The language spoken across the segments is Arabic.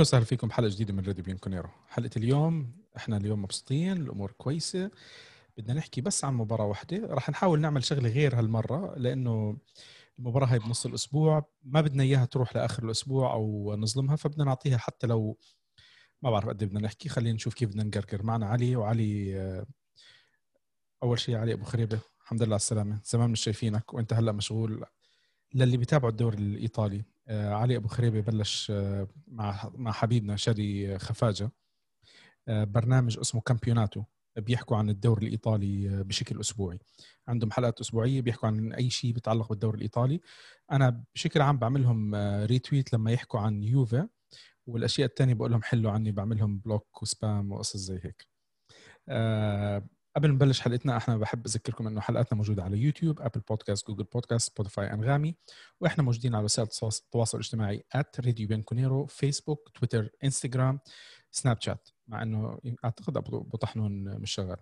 أهلا وسهلا فيكم بحلقة جديدة من راديو بين كونيرو حلقة اليوم إحنا اليوم مبسوطين الأمور كويسة. بدنا نحكي بس عن مباراة واحدة. راح نحاول نعمل شغلة غير هالمرة لأنه المباراة هي بنص الأسبوع. ما بدنا إياها تروح لآخر الأسبوع أو نظلمها فبدنا نعطيها حتى لو ما بعرف قد إيه بدنا نحكي. خلينا نشوف كيف بدنا نقرقر. معنا علي وعلي آه، أول شيء علي أبو خريبة. الحمد لله على السلامة. زمان مش شايفينك. وأنت هلأ مشغول للي بيتابعوا الدوري الإيطالي. علي أبو خريبة بلش آه، مع مع حبيبنا شادي خفاجة. آه، برنامج اسمه كامبيوناتو. بيحكوا عن الدوري الإيطالي بشكل أسبوعي. عندهم حلقات أسبوعية بيحكوا عن أي شيء بيتعلق بالدوري الإيطالي. أنا بشكل عام بعملهم retweet لما يحكوا عن يوفا والأشياء الثانية بقول لهم حلوا عني بعملهم block و spam وقصص زي هيك. قبل ما نبلش حلقتنا إحنا بحب أذكركم إنه حلقاتنا موجودة على يوتيوب أبل بودكاست جوجل بودكاست سبوتيفاي أنغامي وإحنا موجودين على وسائل التواصل الاجتماعي راديو بنكونيرو فيسبوك تويتر انستغرام سناب شات مع إنه أعتقد أبو طحنون مش شغال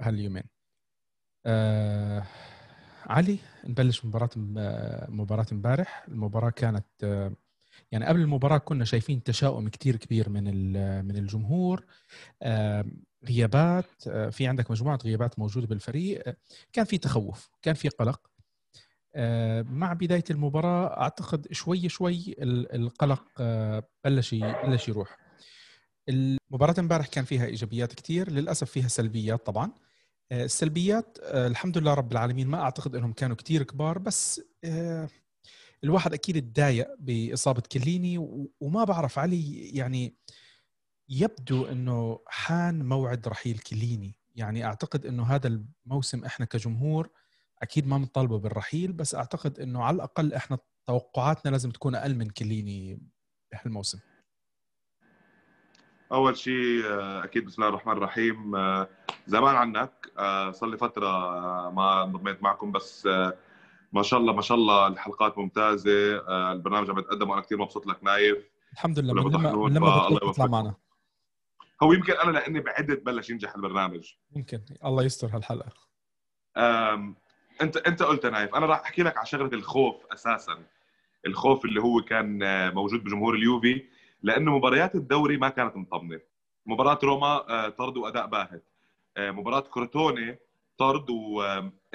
هاليومين. آه علي نبلش مباراة مباراة امبارح. المباراة كانت يعني قبل المباراة كنا شايفين تشاؤم كتير كبير من من الجمهور. غيابات آه، في عندك مجموعة غيابات موجودة بالفريق. آه، كان في تخوف كان في قلق. آه، مع بداية المباراة أعتقد شوي شوي القلق بلش بلش يروح. المباراة امبارح كان فيها إيجابيات كثير للأسف فيها سلبيات طبعا. السلبيات الحمد لله رب العالمين ما أعتقد إنهم كانوا كثير كبار بس الواحد أكيد تضايق بإصابة كليني وما بعرف علي يعني يبدو إنه حان موعد رحيل كليني. يعني أعتقد إنه هذا الموسم إحنا كجمهور أكيد ما بنطالبه بالرحيل بس أعتقد إنه على الأقل إحنا توقعاتنا لازم تكون أقل من كليني بهالموسم أول شيء آه، أكيد بسم الله الرحمن الرحيم آه، زمان عنك آه، صار لي فترة ما انضميت معكم بس ما شاء الله ما شاء الله الحلقات ممتازة البرنامج عم يتقدم وأنا كثير مبسوط لك نايف. الحمد لله من لما, من لما تطلع معنا. هو يمكن أنا لأني بعدت بلش ينجح البرنامج. يمكن الله يستر هالحلقة. أنت أنت قلت نايف أنا راح أحكي لك على شغلة الخوف أساسا. الخوف اللي هو كان آه، موجود بجمهور اليوفي لأنه مباريات الدوري ما كانت مطمنة. مباراة روما آه، طرد وأداء باهت. آه، مباراة كروتوني طرد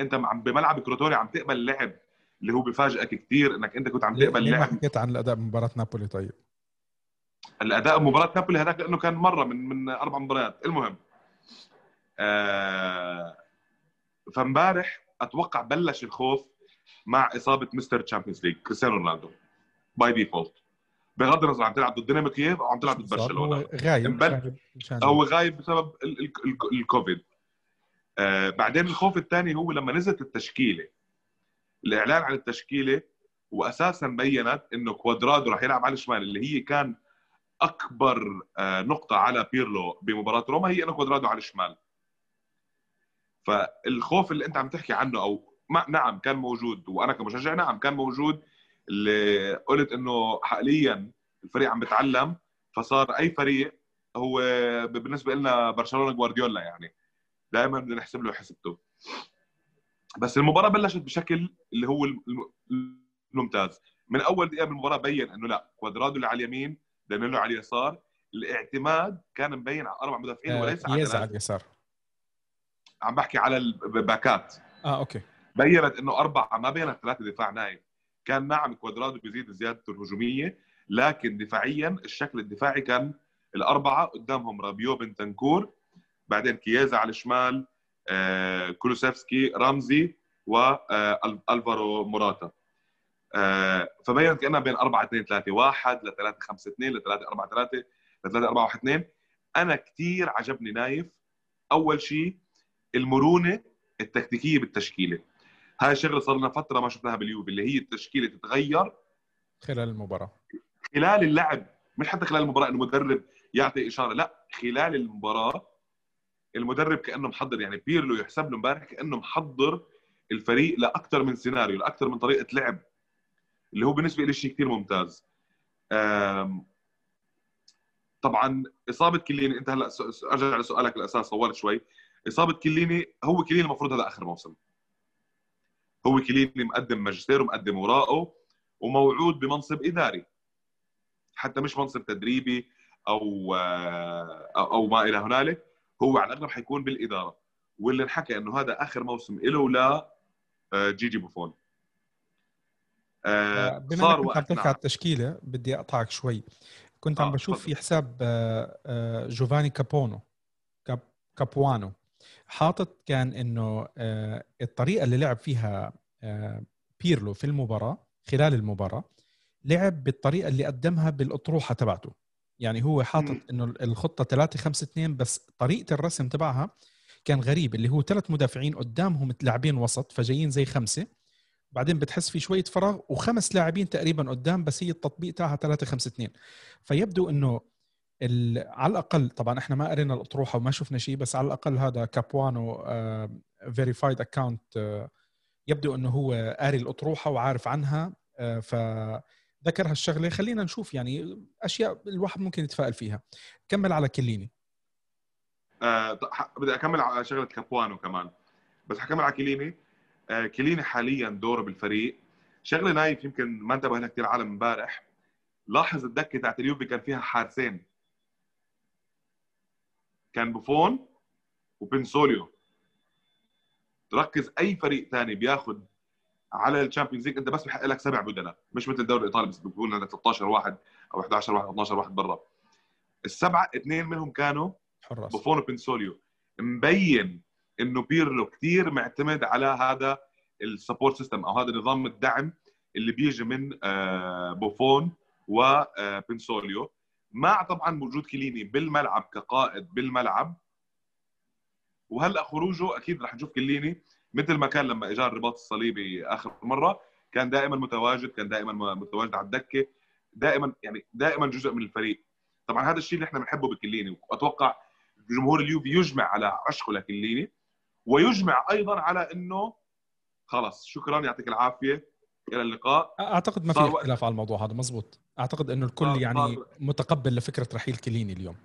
وانت بملعب كروتوني عم تقبل لعب اللي هو بفاجئك كثير انك انت كنت عم تقبل لعب ليه ما حكيت عن الأداء بمباراه نابولي طيب؟ الأداء مباراة نابولي هذاك لأنه كان مرة من من أربع مباريات. المهم آه فامبارح أتوقع بلش الخوف مع إصابة مستر تشامبيونز ليج كريستيانو رونالدو by default بغض النظر عم تلعب ضد دينامو كييف أو عم تلعب ضد برشلونة. غايب هو غايب بسبب الكوفيد آه بعدين الخوف الثاني هو لما نزلت التشكيلة الإعلان عن التشكيلة واساسا بينت إنه كوادرادو راح يلعب على الشمال اللي هي كان أكبر آه، نقطة على بيرلو بمباراة روما هي إنه كوادرادو على الشمال. فالخوف اللي أنت عم تحكي عنه أو ما نعم كان موجود وأنا كمشجع نعم كان موجود اللي قلت إنه حاليا الفريق عم بتعلم فصار أي فريق هو بالنسبة لنا برشلونة جوارديولا يعني. دائما بدنا نحسب له حسبته بس المباراة بلشت بشكل اللي هو الممتاز. من أول دقيقة بالمباراه بين إنه لا كوادرادو اللي على اليمين دانيلو على اليسار. الاعتماد كان مبين على أربع مدافعين آه، وليس على على اليسار. عم بحكي على الباكات آه أوكي. بينت إنه اربعه ما بينت ثلاثة دفاع نايم. كان نعم كوادرادو بيزيد زيادته الهجومية لكن دفاعيا الشكل الدفاعي كان الأربعة قدامهم رابيو بنتنكور بعدين كييزا على الشمال آه كولوسيفسكي رمزي والفارو موراتا. آه، فبينت كأنها بين 4 2 3 1 ل 3 5 2 ل 3 4 3 ل 3 4 1 2 أنا كثير عجبني نايف. أول شيء المرونة التكتيكية بالتشكيلة. هاي شغله صار لنا فترة ما شفناها باليوفي اللي هي التشكيلة تتغير. خلال المباراة. خلال اللعب مش حتى خلال المباراة المدرب يعطي إشارة لا خلال المباراة المدرب كأنه محضر يعني بيرلو يحسب له امبارح كأنه محضر الفريق لاكثر من سيناريو لاكثر من طريقة لعب اللي هو بالنسبة لي شيء كثير ممتاز. طبعا إصابة كليني أنت هلأ أرجع لسؤالك الأساس طولت شوي. إصابة كليني هو كليني المفروض هذا آخر موسم. هو كليني مقدم ماجستير ومقدم وراءه وموعود بمنصب إداري. حتى مش منصب تدريبي أو أو ما إلى هنالك. هو على الاغلب حيكون بالإدارة. واللي انحكى إنه هذا آخر موسم له لا جيجي بوفون. آه، بما إنك عم تحكي على التشكيلة بدي أقطعك شوي. كنت عم آه بشوف في حساب آه، جوفاني كابونو كاب كابوانو حاطط كان إنه الطريقة اللي لعب فيها بيرلو في المباراة خلال المباراة لعب بالطريقة اللي قدمها بالأطروحة تبعته. يعني هو حاطط إنه الخطة 3 5 2 بس طريقة الرسم تبعها كان غريب اللي هو ثلاث مدافعين قدامهم لاعبين وسط فجايين زي خمسة. بعدين بتحس في شوية فراغ وخمس لاعبين تقريبا قدام بس هي التطبيق تاعها 3 5 2 فيبدو إنه على الأقل طبعا إحنا ما قرينا الأطروحة وما شفنا شيء بس على الأقل هذا كابوانو verified account يبدو إنه هو قاري الأطروحة وعارف عنها آه فذكر هالشغله خلينا نشوف يعني أشياء الواحد ممكن يتفائل فيها. كمل على كليني. آه بدي أكمل على شغلة كابوانو كمان. بس حكمل على كليني. آه كليني حاليا دوره بالفريق. شغلة نايف يمكن ما انتبه لها كثير عالم امبارح. لاحظ الدكة تاعت اليوفي كان فيها حارسين. كان بوفون وبنسوليو. تركز أي فريق ثاني بياخذ على ال Champions League أنت بس بحق لك سبع بدلاء مش مثل الدوري الإيطالي بس بيكون عندك 13 واحد أو 11 واحد أو 12 واحد برا. السبعة اثنين منهم كانوا حراس. بوفون وبنسوليو. مبين إنه بيرلو كثير معتمد على هذا ال support system أو هذا نظام الدعم اللي بيجي من آه، بوفون وبنسوليو آه، مع طبعا وجود كليني بالملعب كقائد بالملعب. وهلأ خروجه أكيد رح نشوف كليني مثل ما كان لما اجى الرباط الصليبي آخر مرة كان دائما متواجد كان دائما متواجد على الدكة دائما يعني دائما جزء من الفريق. طبعا هذا الشيء اللي إحنا بنحبه بكليني وأتوقع جمهور اليوفي يجمع على عشقه لكليني ويجمع أيضا على إنه خلص شكرا يعطيك العافية إلى اللقاء. أعتقد ما في اختلاف على الموضوع هذا مزبوط. أعتقد إنه الكل يعني متقبل لفكرة رحيل كليني اليوم.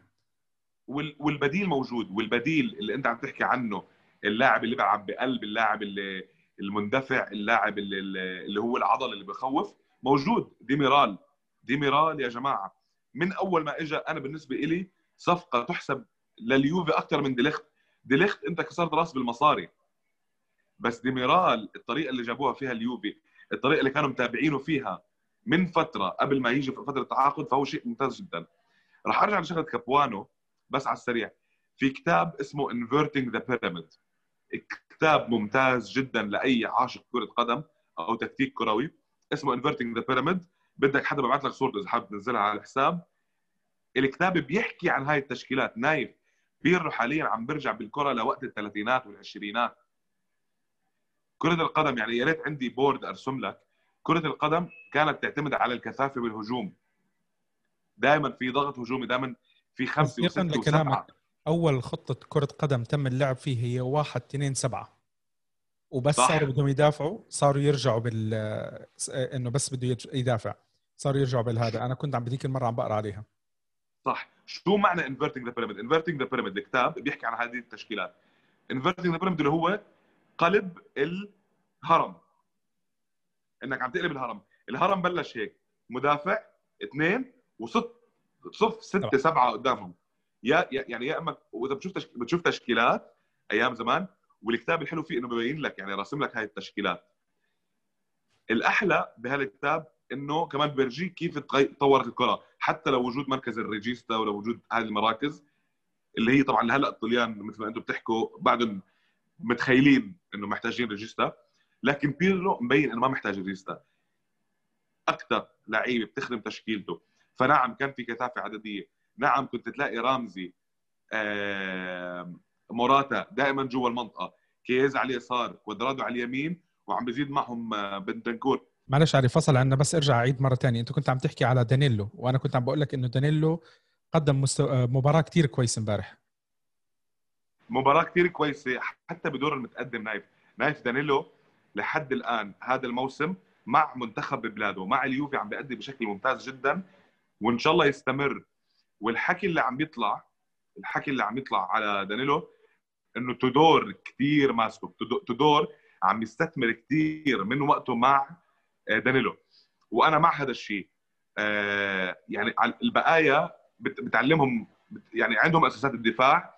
والبديل موجود والبديل اللي أنت عم تحكي عنه اللاعب اللي بيلعب بقلب اللاعب اللي المندفع اللاعب اللي, اللي هو العضل اللي بخوف موجود. ديميرال ديميرال يا جماعة. من أول ما اجى أنا بالنسبة لي صفقة تحسب لليوفي أكثر من ديليخت. ديليخت أنت كسرت رأس بالمصاري. بس ديميرال الطريقة اللي جابوها فيها اليوفي الطريقة اللي كانوا متابعينه فيها من فترة قبل ما يجي فترة التعاقد فهو شيء ممتاز جدا. راح أرجع لشغلة كابوانو بس على السريع. في كتاب اسمه Inverting the Pyramid. كتاب ممتاز جدا لأي عاشق كرة قدم أو تكتيك كروي. اسمه Inverting the Pyramid. بدك حدا ببعث لك صورته إذا حابب تنزلها على الحساب. الكتاب بيحكي عن هاي التشكيلات. نايف بيرو حاليا عم برجع بالكرة لوقت الثلاثينات والعشرينات. كرة القدم يعني يا ريت عندي بورد أرسم لك. كرة القدم كانت تعتمد على الكثافة بالهجوم دائما في ضغط هجومي دائما في خمسة وستة وسبعة. أول خطة كرة قدم تم اللعب فيه هي واحد اثنين سبعة. وبس صح. صاروا بدهم يدافعوا صاروا يرجعوا بال إنه بس بده يدافع. صاروا يرجعوا بالهذا. أنا كنت عم بذيك المرة عم بقرأ عليها. صح. شو معنى Inverting the Pyramid Inverting the Pyramid الكتاب بيحكي عن هذه التشكيلات. Inverting the Pyramid اللي هو قلب الهرم. إنك عم تقلب الهرم. الهرم بلش هيك. مدافع اثنين وصف صف ستة سبعة قدامهم. يا يعني يا إما وإذا بتشوف. بتشوف تشكيلات أيام زمان والكتاب الحلو فيه إنه ببين لك يعني راسم لك هاي التشكيلات. الأحلى بهالكتاب إنه كمان بيرجيك كيف تطورت الكرة. حتى لو وجود مركز الريجيستا ولو وجود هذه المراكز اللي هي طبعا لهلأ الطليان مثل ما أنتم بتحكوا بعدهم متخيلين إنه محتاجين ريجيستا. لكن بيرلو مبين إنه ما محتاج ريجيستا. أكثر لعيبة بتخدم تشكيلته. فنعم كان في كثافة عددية. نعم كنت تلاقي رامزي موراتا دائما جوا المنطقة كييزا على اليسار كوادرادو على اليمين وعم بزيد معهم آه، بنتنكور. معلش علي فصل عنا بس ارجع عيد مرة ثانية انت كنت عم تحكي على دانيلو وأنا كنت عم بقول لك انه دانيلو قدم مستو... آه، مباراة كثير كويسة امبارح. مباراة كثير كويسة حتى بدور المتقدم نايف. نايف دانيلو لحد الآن هذا الموسم مع منتخب بلاده مع اليوفي عم بيأدي بشكل ممتاز جدا وإن شاء الله يستمر. والحكي اللي عم يطلع الحكي اللي عم يطلع على دانيلو إنه تودور كثير ماسكه. تودور عم يستثمر كثير من وقته مع آه، دانيلو. وأنا مع هذا الشيء. آه، يعني البقايا بت- بتعلمهم بت- يعني عندهم أساسات الدفاع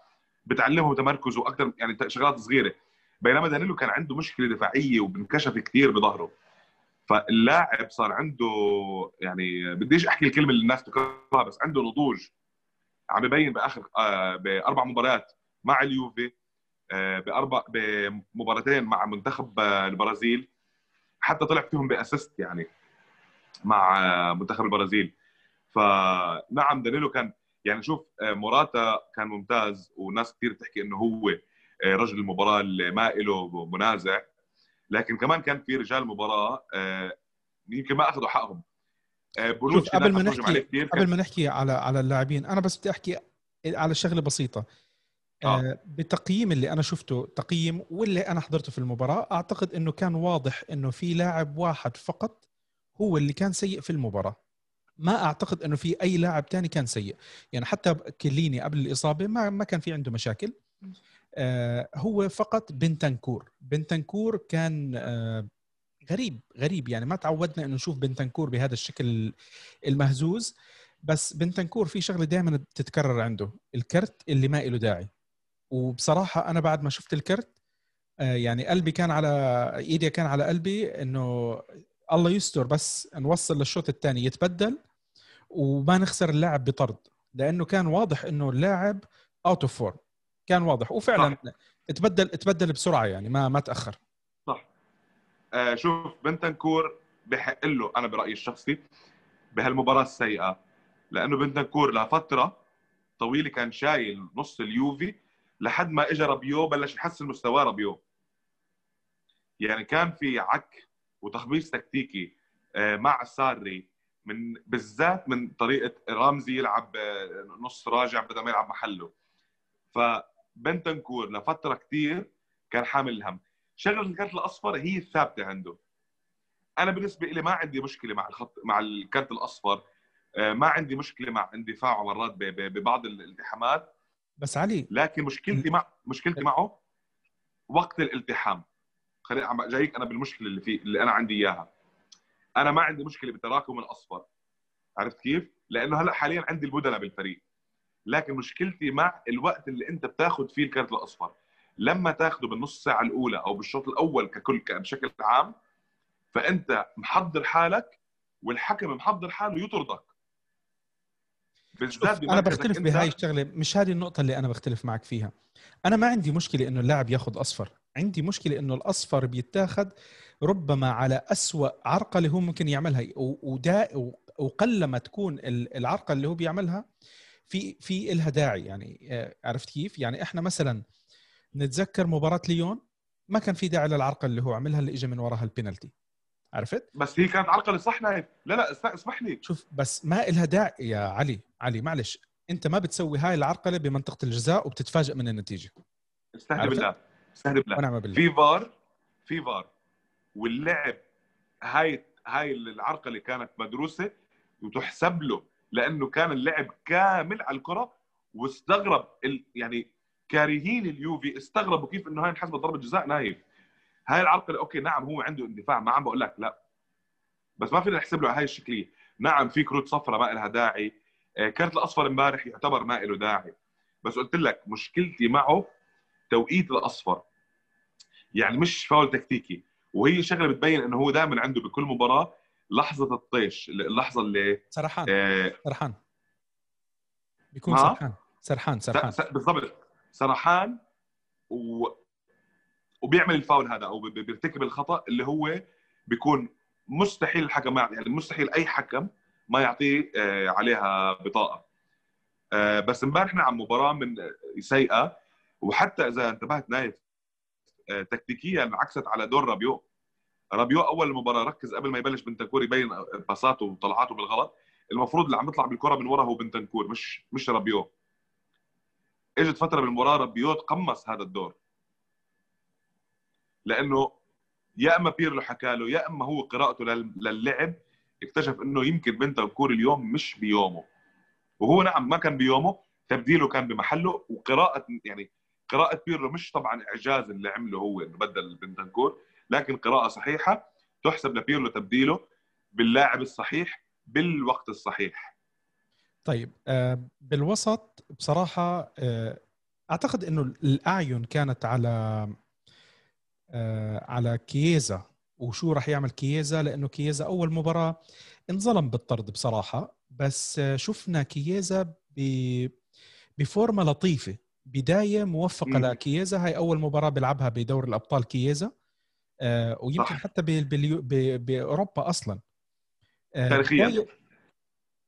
بتعلمهم تمركز وأكثر يعني شغلات صغيرة. بينما دانيلو كان عنده مشكلة دفاعية وبنكشف كثير بظهره. فاللاعب صار عنده يعني بديش احكي الكلمة اللي الناس تكرهها بس عنده نضوج. عم يبين بآخر آه، بأربع مباريات مع اليوفي آه، بأربع بمباراتين مع منتخب آه، البرازيل. حتى طلع فيهم بأسيست يعني مع منتخب البرازيل. فنعم دانيلو كان يعني شوف موراتا كان ممتاز وناس كثير بتحكي إنه هو رجل المباراة اللي ما له منازع. لكن كمان كان في رجال مباراة آه، يمكن ما أخذوا حقهم آه، بونوتشي شوف قبل ما نحكي قبل ما نحكي على على اللاعبين أنا بس بدي أحكي على شغلة بسيطة آه. آه. بتقييم اللي أنا شفته تقييم واللي أنا حضرته في المباراة أعتقد إنه كان واضح إنه في لاعب واحد فقط هو اللي كان سيء في المباراة ما أعتقد إنه في أي لاعب تاني كان سيء يعني حتى كليني قبل الإصابة ما ما كان في عنده مشاكل هو فقط بنتنكور. بنتنكور كان آه غريب غريب. يعني ما تعودنا إنه نشوف بنتنكور بهذا الشكل المهزوز بس بنتنكور في شغلة دائما بتتكرر عنده الكرت اللي ما له داعي. وبصراحة أنا بعد ما شفت الكرت آه، يعني قلبي كان على إيدي كان على قلبي إنه الله يستر بس نوصل للشوط الثاني. يتبدل وما نخسر اللاعب بطرد لأنه كان واضح إنه اللاعب out of form كان واضح. وفعلا تبدل تبدل بسرعة يعني ما ما تأخر. صح. آه شوف بنتنكور بحق له أنا برأيي الشخصي بهالمباراة السيئة لأنه بنتنكور لفترة طويلة كان شايل نص اليوفي لحد ما اجى رابيو بلش يحسن مستواه رابيو. يعني كان في عك وتخبيص تكتيكي آه، مع ساري من بالذات من طريقة رامزي يلعب آه، نص راجع بدل ما يلعب محله. فبنتنكور لفترة كثير كان حامل الهم. شغله الكارت الأصفر هي الثابتة عنده. أنا بالنسبة لي ما عندي مشكلة مع الخط مع الكارت الأصفر. آه، ما عندي مشكلة مع اندفاعه مرات ببعض الالتحامات. بس علي لكن مشكلتي مع مشكلتي معه وقت الالتحام. خليني عم جايك أنا بالمشكلة اللي في اللي أنا عندي إياها. أنا ما عندي مشكلة بتراكم الأصفر. عرفت كيف؟ لأنه هلأ حاليا عندي البدلاء بالفريق. لكن مشكلتي مع الوقت اللي انت بتاخذ فيه الكارت الاصفر. لما تاخذه بالنص ساعة الأولى أو بالشوط الأول ككل بشكل عام فأنت محضر حالك والحكم محضر حاله يطردك. أنا بختلف. بهاي الشغلة. مش هذه النقطة اللي أنا بختلف معك فيها. أنا ما عندي مشكلة إنه اللاعب ياخذ أصفر. عندي مشكلة إنه الأصفر بيتاخذ ربما على أسوأ عرقلة هو ممكن يعملها. ودا وقلما تكون ال- العرقلة اللي هو بيعملها في في إلها داعي يعني آه، عرفت كيف؟ يعني إحنا مثلا نتذكر مباراة ليون ما كان في داعي للعرقله اللي هو عملها اللي اجى من وراها البينالتي. عرفت؟ بس هي كانت عرقله صح نايف لا لا اسمح- لي. شوف بس ما إلها داعي يا علي. علي معلش أنت ما بتسوي هاي العرقلة بمنطقة الجزاء وبتتفاجئ من النتيجة. استهدي عرفت؟ بالله استهدي بالله. ونعم بالله. في فار في فار. واللعب هاي هاي العرقلة كانت مدروسة وتحسب له لأنه كان اللعب كامل على الكرة واستغرب ال... يعني كارهين اليوفي استغربوا كيف إنه هاي انحسبت ضربة جزاء نايف. هاي العرقله أوكي نعم هو عنده اندفاع ما عم بقول لك لا. بس ما فينا نحسب له على هاي الشكلية. نعم في كروت صفراء ما لها داعي. آه، كارت الأصفر امبارح يعتبر ما له داعي. بس قلت لك مشكلتي معه توقيت الأصفر. يعني مش فاول تكتيكي. وهي شغلة بتبين إنه هو دائما عنده بكل مباراة لحظة الطيش اللحظة اللي سرحان آه سرحان. بيكون ها؟ سرحان. سرحان سرحان. س- بالضبط. سرحان و... وبيعمل الفاول هذا أو بي- بيرتكب الخطأ اللي هو بيكون مستحيل الحكم ما يعني مستحيل أي حكم ما يعطيه آه، عليها بطاقة. آه، بس امبارح نعم مباراة من سيئة وحتى إذا انتبهت نايف آه، تكتيكيا عكست على دور رابيو. رابيو أول المباراه ركز قبل ما يبلش بنتنكور يبين باساته وطلعاته بالغلط. المفروض اللي عم يطلع بالكرة من ورا هو بنتنكور مش مش رابيو. إجت فترة بالمباراه رابيو تقمص هذا الدور. لأنه يا إما بيرلو حكى له يا إما هو قراءته لل- للعب اكتشف إنه يمكن بنتنكور اليوم مش بيومه. وهو نعم ما كان بيومه تبديله كان بمحله وقراءه يعني قراءة بيرلو مش طبعا إعجاز اللي عمله هو إنه بدل بنتنكور. لكن قراءة صحيحة تحسب لبيرلو تبديله باللاعب الصحيح بالوقت الصحيح. طيب آه، بالوسط بصراحة آه، أعتقد إنه الأعين كانت على آه، على كييزا. وشو راح يعمل كييزا؟ لأنه كييزا أول مباراة انظلم بالطرد بصراحة. بس شفنا كييزا بفورمة لطيفة. بداية موفقة. لكييزا. هاي أول مباراة بيلعبها بدور الأبطال كييزا. ويمكن صح. حتى بأوروبا أصلا. آه تاريخيا.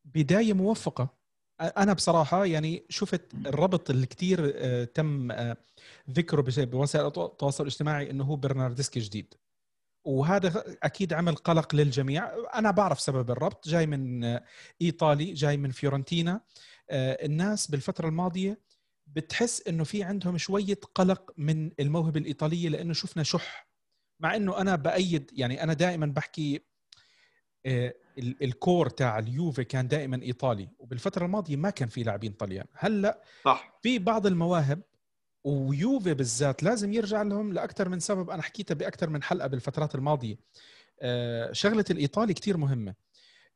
بداية موفقة. أنا بصراحة يعني شفت الربط اللي كثير آه تم آه ذكره بوسائل التواصل الاجتماعي إنه هو برناردسكي جديد. وهذا أكيد عمل قلق للجميع. أنا بعرف سبب الربط. جاي من آه، إيطالي جاي من فيورنتينا. آه، الناس بالفترة الماضية بتحس إنه في عندهم شوية قلق من الموهبة الإيطالية لإنه شفنا شح مع إنه أنا بأيد يعني أنا دائما بحكي آه، الكور تاع اليوفي كان دائما إيطالي وبالفترة الماضية ما كان في لاعبين طليان هلأ صح. في بعض المواهب ويوفي بالذات لازم يرجع لهم لأكثر من سبب. أنا حكيتها بأكثر من حلقة بالفترات الماضية. آه، شغلة الإيطالي كثير مهمة.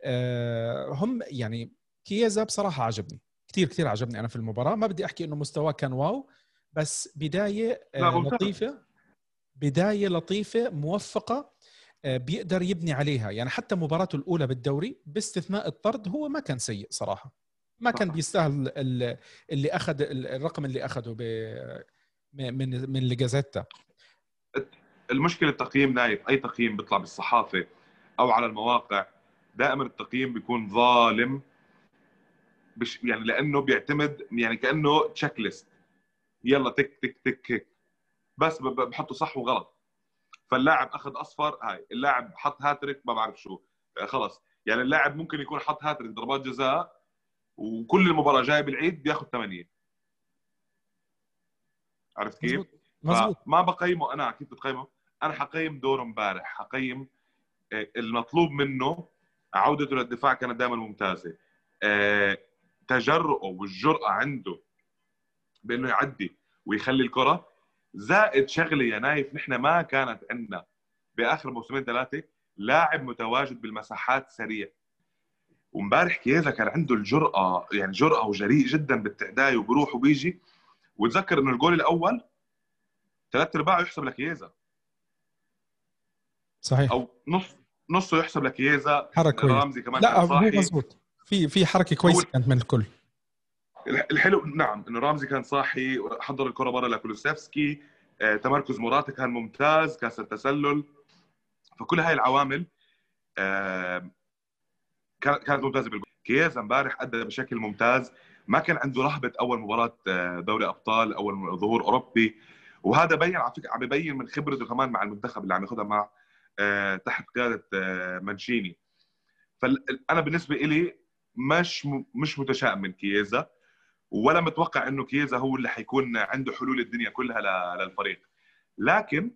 آه، هم يعني كييزا بصراحة عجبني. كثير كثير عجبني أنا في المباراة. ما بدي أحكي إنه مستواه كان واو بس بداية لطيفة. بداية لطيفة موفقة آه، بيقدر يبني عليها. يعني حتى مباراته الأولى بالدوري باستثناء الطرد هو ما كان سيء صراحة. ما كان بيستاهل اللي أخذ الرقم اللي أخذه من من ل Gazzetta. المشكلة التقييم نايف. أي تقييم بيطلع بالصحافة أو على المواقع دائما التقييم بيكون ظالم. بش يعني لأنه بيعتمد يعني كأنه checklist يلا تك تك تك بس بحطوا صح وغلط. فاللاعب أخذ أصفر هاي اللاعب حط هاتريك ما بعرف شو. آه، خلص يعني اللاعب ممكن يكون حط هاتريك ضربات جزاء وكل المباراة جاية بالعيد بياخذ ثمانية. عرفت كيف؟ مزبوط ما بقيمه أنا كيف بتقيمه؟ أنا حقيم دوره امبارح. حقيم آه، المطلوب منه عودته للدفاع كانت دائما ممتازة. آه، تجرؤه والجرأة عنده بأنه يعدي ويخلي الكرة. زائد شغله يا نايف نحن ما كانت عندنا بآخر موسمين ثلاثة لاعب متواجد بالمساحات سريع. ومبارح كيزا كان عنده الجرأة يعني جرأة وجريء جدا بالتعداية وبروح وبيجي. وتذكر إنه الجول الأول ثلاث أرباعه يحسب لكيزا صحيح. أو نص نصه يحسب لكيزا حركة رمزي كمان لا هو مزبوط في في حركة كويسة كانت من الكل. الحلو نعم إنه رامزي كان صاحي حضر الكرة برا لكولوسيفسكي آه، تمركز موراتا كان ممتاز كاس التسلل. فكل هاي العوامل آه، كانت ممتازة بالجول كييزا امبارح أدى بشكل ممتاز. ما كان عنده رهبة أول مباراة آه، دوري أبطال أول ظهور أوروبي. وهذا بين على فكرة عم يبين من خبرته كمان مع المنتخب اللي عم ياخذها مع تحت قيادة مانشيني. فانا بالنسبة لي مش مش متشائم من كييزا. ولا متوقع إنه كييزا هو اللي حيكون عنده حلول الدنيا كلها للفريق. لكن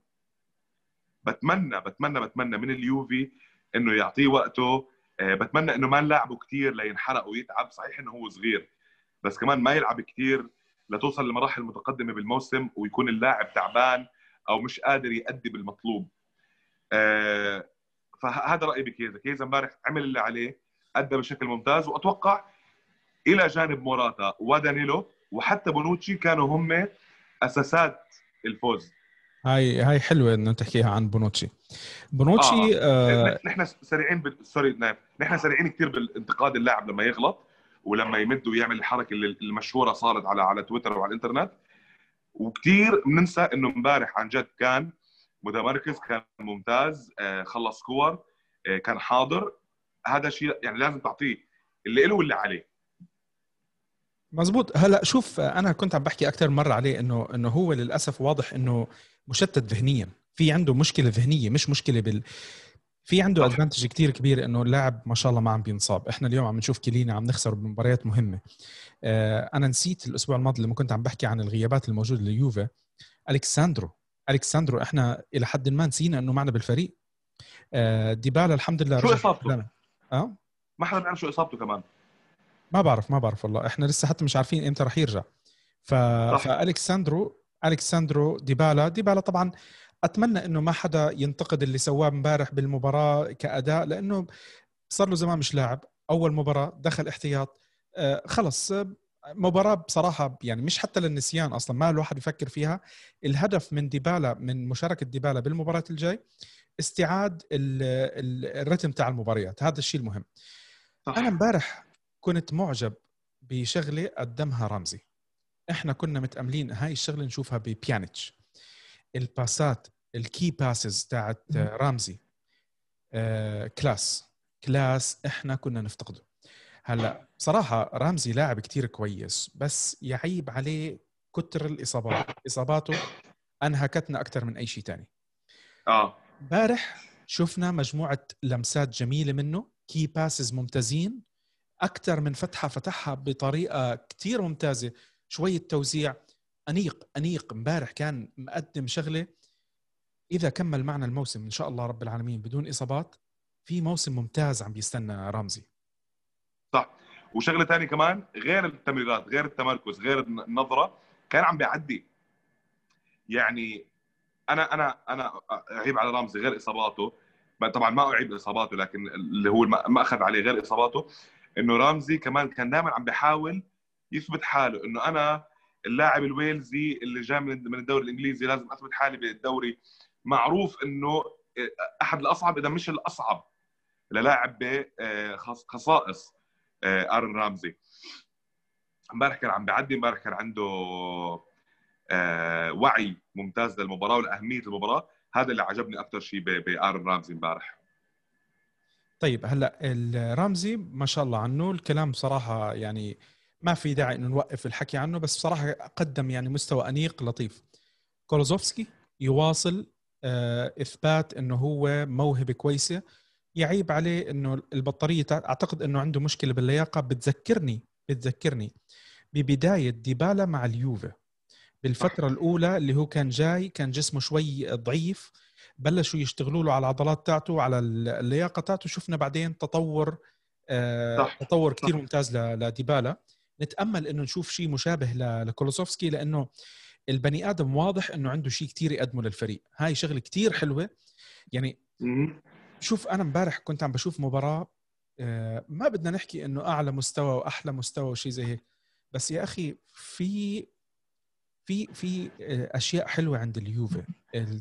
بتمنى بتمنى بتمنى من اليوفي إنه يعطيه وقته. آه، بتمنى إنه ما نلعبه كثير لينحرق ويتعب. صحيح إنه هو صغير بس كمان ما يلعب كثير لتوصل لمراحل متقدمة بالموسم ويكون اللاعب تعبان أو مش قادر يأدي بالمطلوب. آه، فهذا رأيي بكيزا. كيزا امبارح عمل اللي عليه أدى بشكل ممتاز وأتوقع إلى جانب موراتا ودانيلو وحتى بونوتشي كانوا هم أساسات الفوز. هاي هاي حلوة إنه تحكيها عن بونوتشي. بونوتشي آه. آه. نحن سريعين بال... sorry نايف نحن سريعين كثير بالانتقاد اللاعب لما يغلط ولما يمد ويعمل الحركة اللي المشهورة صارت على على تويتر وعلى الإنترنت. وكثير بننسى إنه امبارح عن جد كان متمركز كان ممتاز آه خلص كور آه كان حاضر. هذا شيء يعني لازم تعطيه اللي له واللي عليه. مزبوط هلا شوف أنا كنت عم بحكي أكثر مرة عليه إنه إنه هو للأسف واضح إنه مشتت ذهنيا. في عنده مشكلة ذهنية مش مشكلة بال في عنده ادفانتج كثير كبير إنه اللاعب ما شاء الله ما عم بينصاب. إحنا اليوم عم نشوف كلينا عم نخسر بمباريات مهمة. آه أنا نسيت الأسبوع الماضي لما كنت عم بحكي عن الغيابات الموجودة لليوفا. الكساندرو الكساندرو إحنا إلى حد ما نسينا إنه معنا بالفريق. آه ديبالا الحمد لله شو إصابته؟ آه؟ ما حدا بيعرف شو إصابته كمان. ما بعرف ما بعرف والله. إحنا لسه حتى مش عارفين إمتى رح يرجع. ف... فالكساندرو الكساندرو ديبالا. ديبالا طبعا أتمنى إنه ما حدا ينتقد اللي سواه امبارح بالمباراة كأداء لأنه صار له زمان مش لاعب. أول مباراة دخل احتياط. آه، خلص. مباراة بصراحة يعني مش حتى للنسيان أصلا ما الواحد يفكر فيها. الهدف من ديبالا من مشاركة ديبالا بالمباراة الجاي استعاد الرتم تاع المباريات. هذا الشيء المهم. صح. أنا امبارح كنت معجب بشغلة قدمها رمزي. إحنا كنا متأملين هاي الشغلة نشوفها ببيانيتش. الباسات ال key passes تاعت رامزي آه class class إحنا كنا نفتقده. هلأ بصراحه رامزي لاعب كتير كويس بس يعيب عليه كتر الإصابات. إصاباته أنهكتنا أكثر من أي شيء ثاني آه. امبارح شفنا مجموعة لمسات جميلة منه. key passes ممتازين. أكثر من فتحة فتحها بطريقة كتير ممتازة. شوية توزيع أنيق أنيق. امبارح كان مقدم شغلة. إذا كمل معنا الموسم إن شاء الله رب العالمين بدون إصابات في موسم ممتاز عم بيستنى رمزي. صح. وشغلة ثانية كمان غير التمريرات غير التمركز غير النظرة كان عم بيعدي. يعني أنا أنا أنا أعيب على رمزي غير إصاباته. طبعا ما أعيب إصاباته لكن اللي هو ما أخذ عليه غير إصاباته. إنه رمزي كمان كان دائما عم بيحاول يثبت حاله إنه أنا اللاعب الويلزي اللي جاي من الدوري الإنجليزي لازم أثبت حالي بالدوري. معروف إنه أحد الأصعب إذا مش الأصعب للاعب بخصائص آه، آرن رامزي. امبارح كان عم بيعدي امبارح كان عنده آه، وعي ممتاز للمباراة ولاهميه المباراه هذا اللي عجبني أكثر شيء بآرن رامزي امبارح. طيب هلأ الرامزي ما شاء الله عنه الكلام صراحة يعني ما في داعي إنه نوقف الحكي عنه بس بصراحه قدم يعني مستوى أنيق لطيف. كولوزوفسكي يواصل آه، إثبات إنه هو موهبة كويسة يعيب عليه إنه البطارية أعتقد إنه عنده مشكلة باللياقة. بتذكرني بتذكرني ببداية ديبالا مع اليوفا بالفترة الأولى اللي هو كان جاي كان جسمه شوي ضعيف بلشوا يشتغلوا له على العضلات تاعته على اللياقة تاعته. شفنا بعدين تطور آه صح. تطور كثير ممتاز لديبالا. نتأمل إنه نشوف شيء مشابه لكولوسوفسكي لأنه البني آدم واضح إنه عنده شيء كثير يقدمه للفريق. هاي شغلة كثير حلوة. يعني شوف أنا امبارح كنت عم بشوف مباراة آه، ما بدنا نحكي إنه أعلى مستوى وأحلى مستوى وشيء زي هيك. بس يا أخي في في في آه، أشياء حلوة عند اليوفي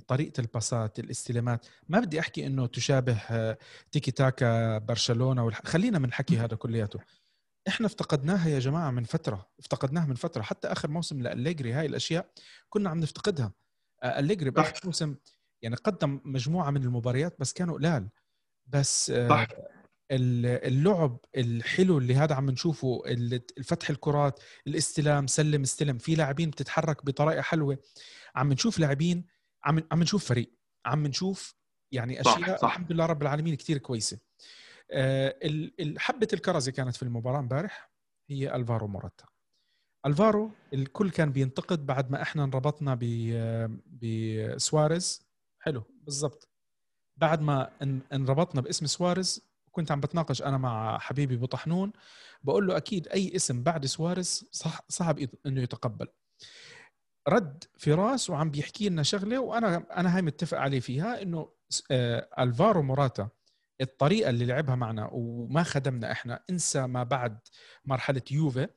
طريقة الباسات الاستلامات. ما بدي أحكي إنه تشابه آه، تيكي تاكا برشلونة والح... خلينا من حكي هذا كلياته. إحنا افتقدناها يا جماعة من فترة افتقدناها من فترة. حتى آخر موسم لأليجري هاي الأشياء كنا عم نفتقدها. أليجري بآخر موسم يعني قدم مجموعة من المباريات بس كانوا قلال. بس صح. اللعب الحلو اللي هذا عم نشوفه الفتح الكرات الاستلام سلم استلم في لاعبين بتتحرك بطريقة حلوة عم نشوف لاعبين عم عم نشوف فريق عم نشوف يعني أشياء صح. صح. الحمد لله رب العالمين كثير كويسة آه، حبة الكرزه كانت في المباراة امبارح هي ألفارو موراتا ألفارو الكل كان بينتقد بعد ما إحنا انربطنا بسواريز حلو بالضبط بعد ما انربطنا باسم سواريز كنت عم بتناقش أنا مع حبيبي ابو طحنون بقول له أكيد أي اسم بعد سواريز صح صعب إنه يتقبل. رد فراس وعم بيحكي لنا شغلة وأنا أنا هاي متفق عليه فيها إنه آه، ألفارو موراتا الطريقة اللي لعبها معنا وما خدمنا إحنا إنسى ما بعد مرحلة يوفي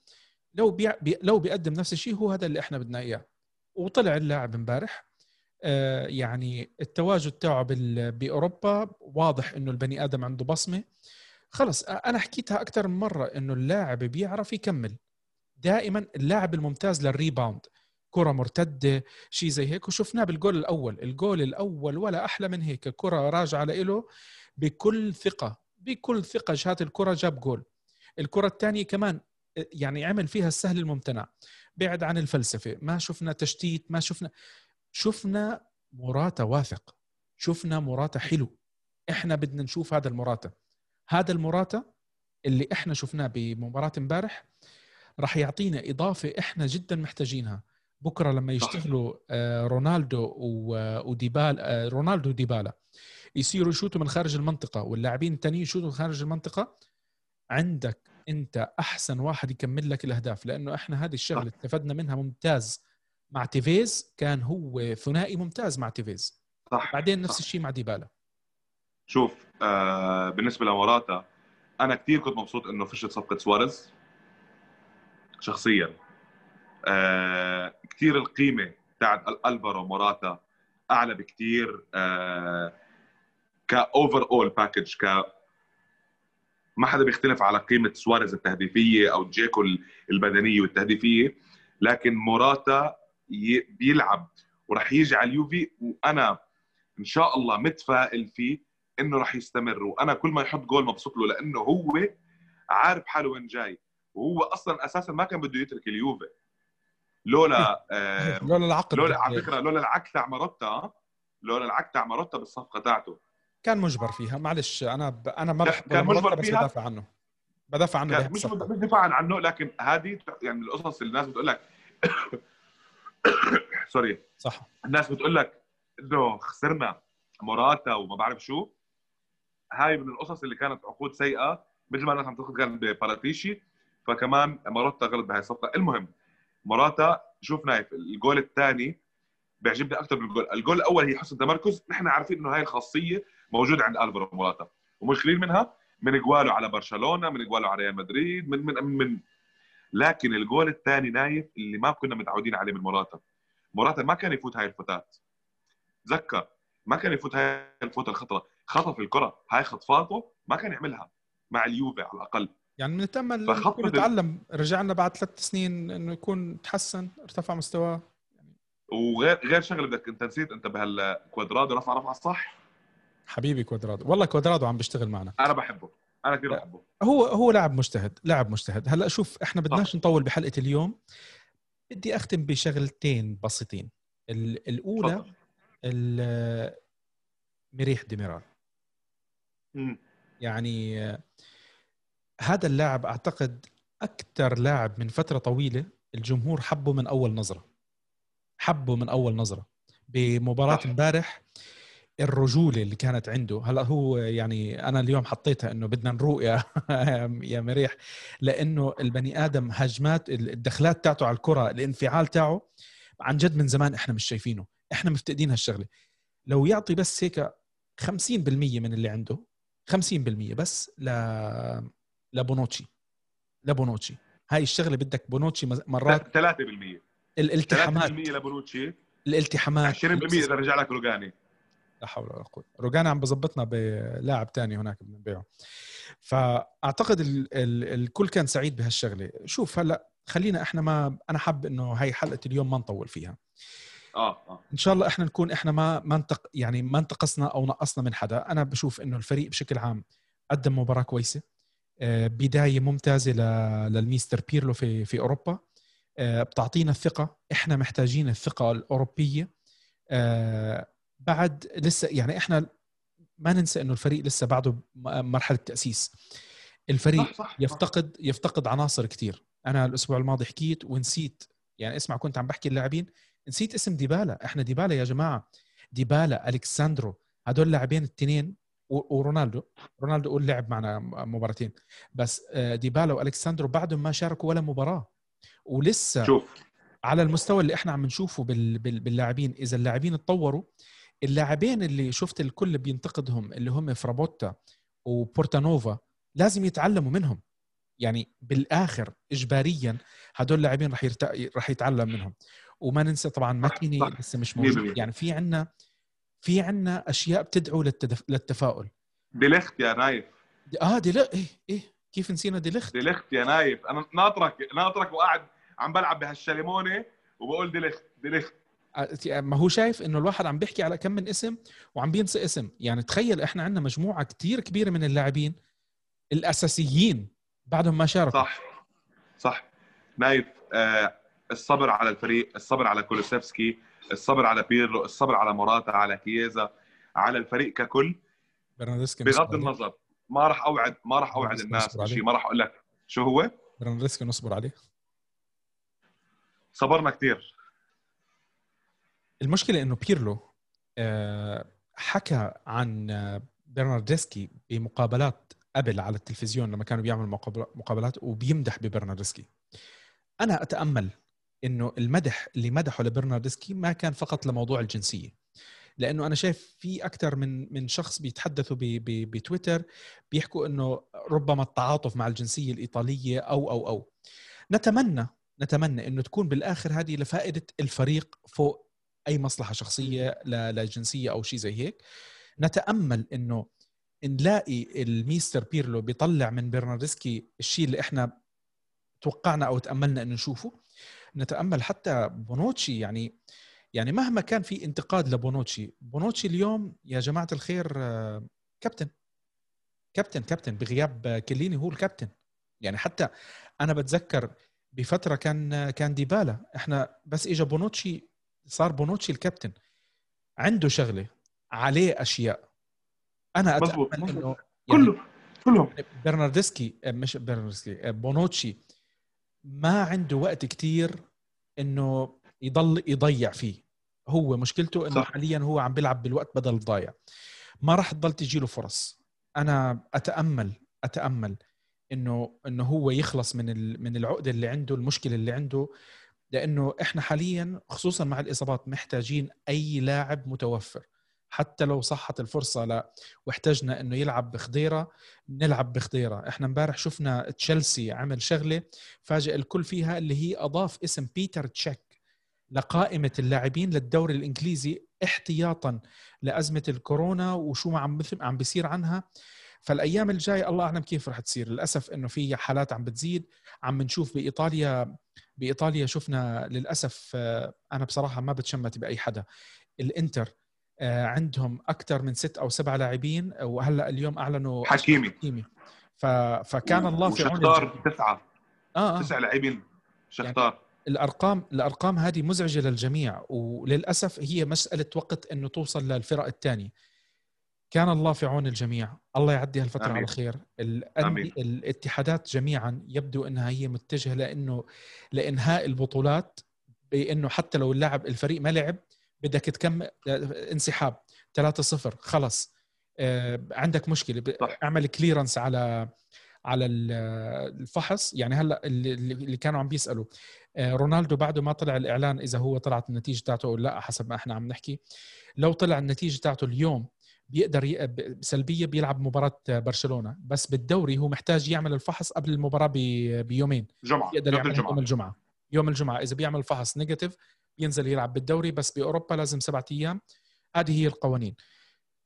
لو بي لو بيقدم نفس الشيء هو هذا اللي إحنا بدنا إياه. وطلع اللاعب امبارح يعني التواجد تاعه بأوروبا واضح إنه البني آدم عنده بصمة. خلص أنا حكيتها أكثر من مرة إنه اللاعب بيعرف يكمل. دائما اللاعب الممتاز لل rebound. كرة مرتدة شيء زي هيك. وشفناه بالجول الأول. الجول الأول ولا أحلى من هيك. كرة راجعة له بكل ثقة. بكل ثقة جاته الكرة جاب جول. الكرة الثانية كمان يعني عمل فيها السهل الممتنع. بعد عن الفلسفة. ما شفنا تشتيت ما شفنا شفنا مراتا واثق. شفنا مراتا حلو. إحنا بدنا نشوف هذا المراتا. هذا المراتا اللي إحنا شفناه بمباراة امبارح راح يعطينا إضافة إحنا جدا محتاجينها. بكرة لما يشتغلوا آه، رونالدو وديبالا آه، رونالدو وديبالا. يصيروا يشوتوا من خارج المنطقة واللاعبين الثانيين يشوتوا من خارج المنطقة. عندك أنت أحسن واحد يكمل لك الأهداف لأنه إحنا هذه الشغلة استفدنا منها ممتاز. مع تيفيز كان هو ثنائي ممتاز مع تيفيز. صح بعدين نفس الشيء مع ديبالا. شوف آه بالنسبة لموراتا أنا كثير كنت مبسوط إنه فشلت صفقة سواريز شخصيا. آه كثير القيمة تاعت ألفارو موراتا أعلى بكثير آه ك overall package ك ما حدا بيختلف على قيمة سواريز التهديفية أو جيكو البدنية والتهديفية لكن موراتا بيلعب وراح يجي على اليوفي وأنا إن شاء الله متفائل فيه إنه راح يستمر. وأنا كل ما يحط جول مبسوط له لأنه هو عارف حاله وين جاي. وهو أصلا أساسا ما كان بده يترك اليوفي. لولا آه لولا العقد لولا على فكرة لولا العقد تاع ماروتا لولا العقد تاع ماروتا بالصفقة تاعته. كان مجبر فيها. معلش أنا ب... أنا ما بحب كان مجبر بس فيها. بدافع عنه. بدافع عنه مش مش دفاعا عنه لكن هذه يعني القصص اللي الناس بتقول لك sorry صح. الناس بتقول لك إنه خسرنا موراتا وما بعرف شو. هاي من القصص اللي كانت عقود سيئة مثل ما الناس عم تاخذ كان بباراتيشي. فكمان موراتا غلط بهاي الصفقة. المهم موراتا شوف نايف الجول الثاني بيعجبني أكثر من الجول، الجول الأول هي حسن تمركز، نحن عارفين إنه هاي الخاصية موجودة عند ألفارو موراتا، ومش قليل منها من جواله على برشلونة، من جواله على ريال مدريد، من من من لكن الجول الثاني نايف اللي ما كنا متعودين عليه من موراتا، موراتا ما كان يفوت هاي الفوتات. تذكر؟ ما كان يفوت هاي الفوتة الخطرة، خطف الكرة، هاي خطفاته ما كان يعملها. مع اليوفي على الأقل. يعني بنتامل يكون يتعلم. رجعنا بعد ثلاث سنين إنه يكون تحسن ارتفع مستواه. وغير غير شغلة بدك أنت نسيت أنت بهالكوادرادو رفع رفعه صح حبيبي كوادرادو. والله كوادرادو عم بيشتغل معنا. أنا بحبه. أنا كثير بحبه هو هو لاعب مجتهد لاعب مجتهد. هلا شوف إحنا بدناش نطول بحلقة اليوم. بدي أختم بشغلتين بسيطين. الأولى مريح ديميرال. يعني هذا اللاعب أعتقد أكثر لاعب من فترة طويلة الجمهور حبه من أول نظرة. حبه من أول نظرة. بمباراة امبارح الرجولة اللي كانت عنده. هلأ هو يعني أنا اليوم حطيتها إنه بدنا نروق يا يا مريح لأنه البني آدم هجمات الدخلات تاعته على الكرة الانفعال تاعه عن جد من زمان إحنا مش شايفينه. إحنا مفتقدين هالشغلة. لو يعطي بس هيك 50% من اللي عنده 50% بس ل لبونوتشي. لبونوتشي. هاي الشغلة بدك بونوتشي مرات 3% الالتحامات. 3% لبونوتشي. الالتحامات. 20% إذا رجع لك روجاني لا حول ولا قوة. روجاني عم بظبطنا بلاعب تاني هناك بدنا نبيعه فأعتقد ال ال الكل كان سعيد بهالشغلة. شوف هلأ خلينا إحنا ما أنا حاب إنه هاي حلقة اليوم ما نطول فيها. آه آه. إن شاء الله إحنا نكون إحنا ما ما انتق يعني ما انتقصنا أو نقصنا من حدا. أنا بشوف إنه الفريق بشكل عام قدم مباراة كويسة. آه، بداية ممتازة للميستر بيرلو في في أوروبا. آه، بتعطينا الثقة. إحنا محتاجين الثقة الأوروبية. آه، بعد لسه يعني إحنا ما ننسى إنه الفريق لسه بعده مرحلة تأسيس. الفريق صح صح يفتقد يفتقد عناصر كثير أنا الأسبوع الماضي حكيت ونسيت يعني اسمع كنت عم بحكي اللاعبين نسيت اسم ديبالا. إحنا ديبالا يا جماعة ديبالا الكساندرو هدول اللاعبين الاثنين ورونالدو. رونالدو قول لعب معنا مباراتين. بس آه، ديبالا والكساندرو بعدهم ما شاركوا ولا مباراة. ولسه شوف. على المستوى اللي إحنا عم نشوفه باللاعبين إذا اللاعبين اتطوروا اللاعبين اللي شفت الكل بينتقدهم اللي هم فرابوتا وبورتانوفا لازم يتعلموا منهم. يعني بالآخر اجباريا هدول اللاعبين رح يرت... رح يتعلم منهم. وما ننسى طبعا ماكيني لسه مش موجود. يعني في عنا في عنا أشياء بتدعو للتدف... للتفاؤل. ديليخت يا نايف. آه ديليخت إيه إيه كيف نسينا ديليخت؟ ديليخت يا نايف. أنا ناطرك ناطرك وقاعد عم بلعب بهالشاليمونه وبقول ديليخت ديليخت. ما هو شايف إنه الواحد عم بيحكي على كم من اسم وعم بينسى اسم. يعني تخيل إحنا عندنا مجموعة كتير كبيرة من اللاعبين الأساسيين بعدهم ما شاركوا. صح. صح. نايف آه الصبر على الفريق الصبر على كولوسيفسكي الصبر على بيرلو الصبر على موراتا على كييزا على الفريق ككل. بغض النظر ما راح أوعد ما راح أوعد الناس بشيء ما راح أقول لك. شو هو؟ برناردسكي نصبر عليه. صبرنا كثير المشكلة إنه بيرلو آه، حكى عن آه، برناردسكي بمقابلات قبل على التلفزيون لما كانوا بيعملوا مقابلات وبيمدح ببرناردسكي. أنا أتأمل إنه المدح اللي مدحه لبرناردسكي ما كان فقط لموضوع الجنسية. لأنه أنا شايف في أكثر من من شخص بيتحدثوا بتويتر بيحكوا إنه ربما التعاطف مع الجنسية الإيطالية أو أو أو. نتمنى نتمنى إنه تكون بالآخر هذه لفائدة الفريق فوق أي مصلحة شخصية لجنسيه أو شيء زي هيك. نتأمل إنه نلاقي الميستر بيرلو بيطلع من برناردسكي الشيء اللي إحنا توقعنا أو تأملنا إنه نشوفه. نتأمل حتى بونوتشي يعني يعني مهما كان في انتقاد لبونوتشي. بونوتشي اليوم يا جماعة الخير آه، كابتن. كابتن كابتن بغياب كيليني هو الكابتن. يعني حتى أنا بتذكر بفترة كان كان ديبالا. إحنا بس اجى بونوتشي صار بونوتشي الكابتن عنده شغلة عليه أشياء. أنا أتأمل إنه يعني كله كلهم. يعني برناردسكي مش برناردسكي بونوتشي ما عنده وقت كتير إنه يضل يضيع فيه. هو مشكلته إنه صح. حاليا هو عم بيلعب بالوقت بدل الضايع. ما راح تضل تجي له فرص. أنا أتأمل أتأمل إنه إنه هو يخلص من من العقدة اللي عنده المشكلة اللي عنده. لأنه إحنا حاليا خصوصا مع الإصابات محتاجين أي لاعب متوفر. حتى لو صحت الفرصة لا واحتجنا إنه يلعب بخضيرة نلعب بخضيرة إحنا امبارح شفنا تشيلسي عمل شغلة فاجئ الكل فيها اللي هي أضاف اسم بيتر تشيك لقائمة اللاعبين للدوري الإنجليزي احتياطا لأزمة الكورونا وشو عم عم بيصير عنها. فالأيام الجاية الله أعلم كيف رح تصير. للأسف إنه في حالات عم بتزيد. عم نشوف بإيطاليا بإيطاليا شفنا للأسف آه، أنا بصراحة ما بتشمت بأي حدا. الإنتر آه، عندهم أكثر من ست أو سبع لاعبين وهلأ اليوم أعلنوا حكيمي. حكيمي. ف... فكان الله في عون شختار تسعة. آه آه. تسع لاعبين. شختار. يعني الأرقام الأرقام هذه مزعجة للجميع وللأسف هي مسألة وقت إنه توصل للفرق الثانية. كان الله في عون الجميع. الله يعدي هالفترة أمين. على خير. الاتحادات جميعا يبدو أنها هي متجهة لأنه لإنهاء البطولات بأنه حتى لو اللاعب الفريق ما لعب بدك تكمل انسحاب. 3-0 خلص. آه، عندك مشكلة. صح. أعمل كليرنس على على الفحص. يعني هلأ اللي كانوا عم بيسألوا. آه، رونالدو بعده ما طلع الإعلان إذا هو طلعت النتيجة تاعته أو لا حسب ما إحنا عم نحكي. لو طلع النتيجة تاعته اليوم بيقدر سلبية بيلعب مباراة برشلونة بس بالدوري هو محتاج يعمل الفحص قبل المباراة بيومين. جمعة يقدر يعمل يوم الجمعة. يوم الجمعة. إذا بيعمل فحص نيجاتيف ينزل يلعب بالدوري بس بأوروبا لازم سبعة أيام. هذه هي القوانين.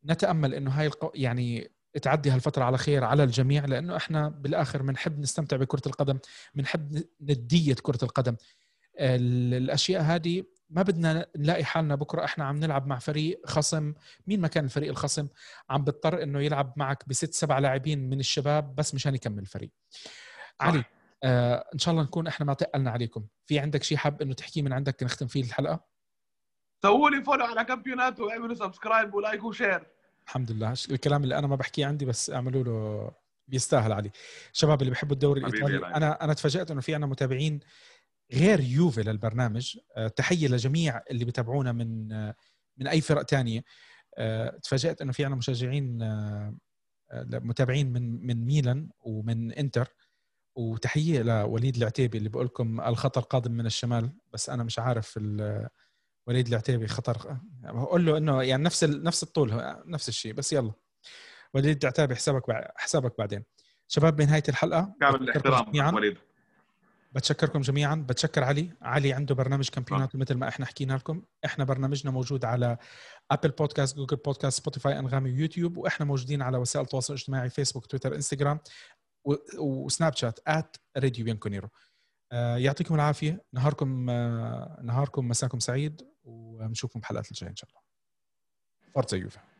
نتأمل إنه هاي القو... يعني تعدي هالفترة على خير على الجميع لأنه إحنا بالآخر بنحب نستمتع بكرة القدم بنحب ندية كرة القدم. الأشياء هذه ما بدنا نلاقي حالنا بكرة. إحنا عم نلعب مع فريق خصم. مين ما كان الفريق الخصم؟ عم بيضطر إنه يلعب معك بست سبع لاعبين من الشباب بس مشان يكمل الفريق علي آه إن شاء الله نكون إحنا ما تقلنا عليكم. في عندك شيء حاب إنه تحكيه من عندك نختم فيه الحلقة؟ سووا لي follow على كامبيونات واعملوا subscribe و like و share الحمد لله. الكلام اللي أنا ما بحكيه عندي بس اعملوا له بيستاهل علي. شباب اللي بيحبوا الدوري الإيطالي أنا أنا تفاجأت إنه في عندنا متابعين غير يوفي للبرنامج. آه، تحية لجميع اللي بيتابعونا من آه، من أي فرق تانية. آه، تفاجأت إنه في عندنا مشجعين متابعين من من ميلان ومن إنتر. وتحية لوليد العتيبي اللي بقول لكم الخطر قادم من الشمال بس أنا مش عارف وليد العتيبي خطر. بقول له إنه يعني نفس نفس الطول نفس الشيء بس يلا. وليد العتيبي حسابك حسابك بعدين. شباب بنهاية الحلقة كامل الاحترام وليد. بتشكركم جميعا. بتشكر علي. علي عنده برنامج كامبيونات مثل ما إحنا حكينا لكم. إحنا برنامجنا موجود على Apple Podcast Google Podcast Spotify أنغامي ويوتيوب وإحنا موجودين على وسائل التواصل الاجتماعي فيسبوك تويتر انستغرام وسناب شات at Radio Bianconero يعطيكم العافية. نهاركم آه، نهاركم مساكم سعيد ونشوفكم بحلقات الجاية إن شاء الله. فورتزا يوفا.